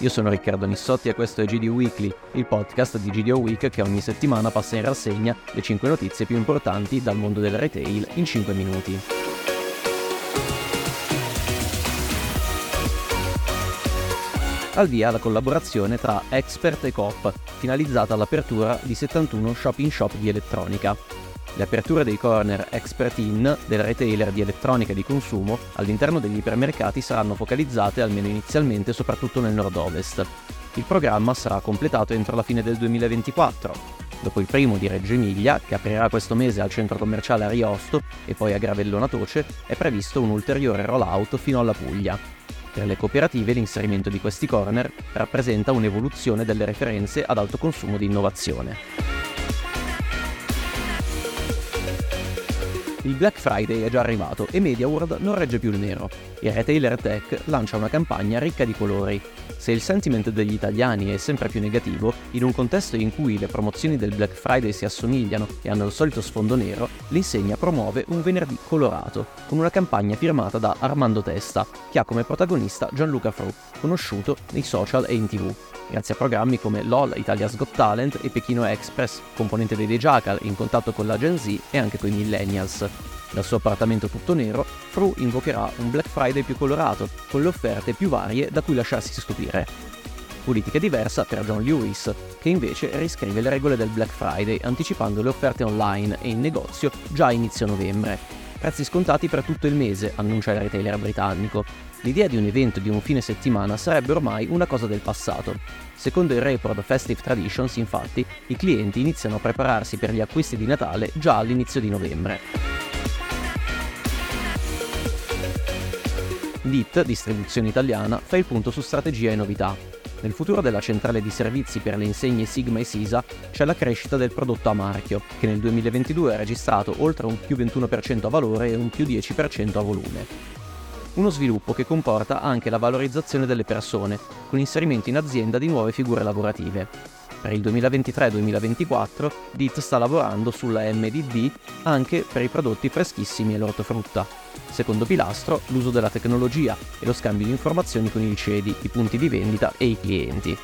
io sono Riccardo Nissotti e questo è GD Weekly, il podcast di GDO Week che ogni settimana passa in rassegna le 5 notizie più importanti dal mondo del retail in 5 minuti. Al via la collaborazione tra Expert e Coop, finalizzata all'apertura di 71 shop in shop di elettronica. Le aperture dei corner Expert In del retailer di elettronica di consumo all'interno degli ipermercati saranno focalizzate almeno inizialmente soprattutto nel nord-ovest. Il programma sarà completato entro la fine del 2024. Dopo il primo di Reggio Emilia, che aprirà questo mese al centro commerciale Ariosto e poi a Gravellona Toce, è previsto un ulteriore rollout fino alla Puglia. Per le cooperative l'inserimento di questi corner rappresenta un'evoluzione delle referenze ad alto consumo di innovazione. Il Black Friday è già arrivato e MediaWorld non regge più il nero. Il retailer tech lancia una campagna ricca di colori. Se il sentiment degli italiani è sempre più negativo, in un contesto in cui le promozioni del Black Friday si assomigliano e hanno il solito sfondo nero, l'insegna promuove un venerdì colorato, con una campagna firmata da Armando Testa, che ha come protagonista Gianluca Fru, conosciuto nei social e in tv grazie a programmi come LOL, Italia's Got Talent e Pechino Express, componente dei The Jackal in contatto con la Gen Z e anche con i millennials. Dal suo appartamento tutto nero, Fru invocherà un Black Friday più colorato, con le offerte più varie da cui lasciarsi stupire. Politica diversa per John Lewis, che invece riscrive le regole del Black Friday anticipando le offerte online e in negozio già a inizio novembre. Prezzi scontati per tutto il mese, annuncia il retailer britannico, L'idea di un evento di un fine settimana sarebbe ormai una cosa del passato. Secondo il report Festive Traditions, infatti, i clienti iniziano a prepararsi per gli acquisti di Natale già all'inizio di novembre. DIT, distribuzione italiana, fa il punto su strategia e novità. Nel futuro della centrale di servizi per le insegne Sigma e Sisa c'è la crescita del prodotto a marchio, che nel 2022 ha registrato oltre un più 21% a valore e un più 10% a volume uno sviluppo che comporta anche la valorizzazione delle persone, con inserimento in azienda di nuove figure lavorative. Per il 2023-2024 DIT sta lavorando sulla MDD anche per i prodotti freschissimi e l'ortofrutta. Secondo pilastro, l'uso della tecnologia e lo scambio di informazioni con i cedi, i punti di vendita e i clienti.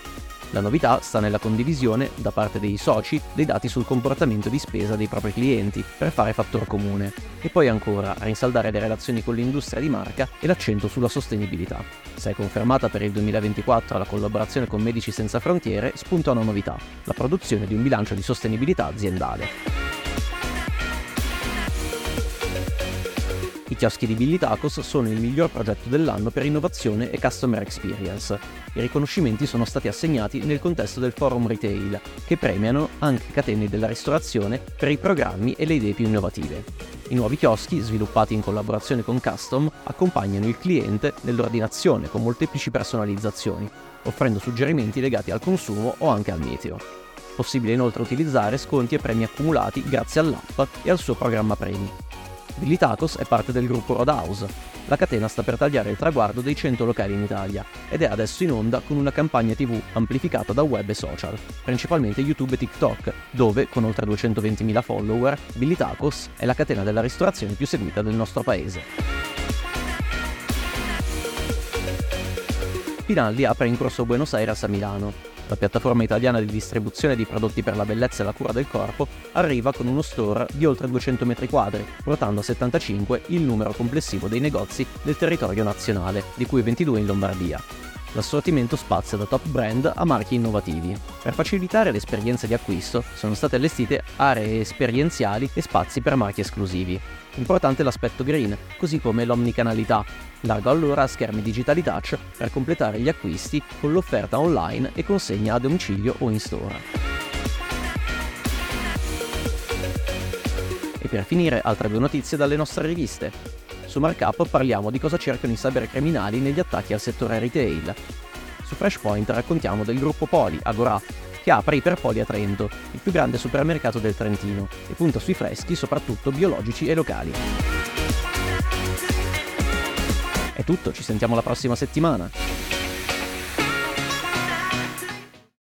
La novità sta nella condivisione, da parte dei soci, dei dati sul comportamento di spesa dei propri clienti, per fare fattor comune. E poi ancora, rinsaldare le relazioni con l'industria di marca e l'accento sulla sostenibilità. Se è confermata per il 2024 la collaborazione con Medici Senza Frontiere, spunta una novità, la produzione di un bilancio di sostenibilità aziendale. I chioschi di Billy Tacos sono il miglior progetto dell'anno per innovazione e customer experience. I riconoscimenti sono stati assegnati nel contesto del forum retail, che premiano anche catene della ristorazione per i programmi e le idee più innovative. I nuovi chioschi, sviluppati in collaborazione con Custom, accompagnano il cliente nell'ordinazione con molteplici personalizzazioni, offrendo suggerimenti legati al consumo o anche al meteo. Possibile inoltre utilizzare sconti e premi accumulati grazie all'app e al suo programma premi. Billy Tacos è parte del gruppo Roadhouse. La catena sta per tagliare il traguardo dei 100 locali in Italia ed è adesso in onda con una campagna TV amplificata da web e social, principalmente YouTube e TikTok, dove, con oltre 220.000 follower, Billy Tacos è la catena della ristorazione più seguita del nostro paese. Pinaldi apre in corso Buenos Aires a Milano la piattaforma italiana di distribuzione di prodotti per la bellezza e la cura del corpo, arriva con uno store di oltre 200 metri quadri, portando a 75 il numero complessivo dei negozi del territorio nazionale, di cui 22 in Lombardia. L'assortimento spazia da top brand a marchi innovativi. Per facilitare l'esperienza di acquisto sono state allestite aree esperienziali e spazi per marchi esclusivi. Importante l'aspetto green, così come l'omnicanalità. Largo allora a schermi digitali touch per completare gli acquisti con l'offerta online e consegna a domicilio o in store. E per finire altre due notizie dalle nostre riviste. Su Markup parliamo di cosa cercano i cybercriminali negli attacchi al settore retail. Su Freshpoint raccontiamo del gruppo Poli, Agora, che apre Iperpoli a Trento, il più grande supermercato del Trentino, e punta sui freschi soprattutto biologici e locali. È tutto, ci sentiamo la prossima settimana.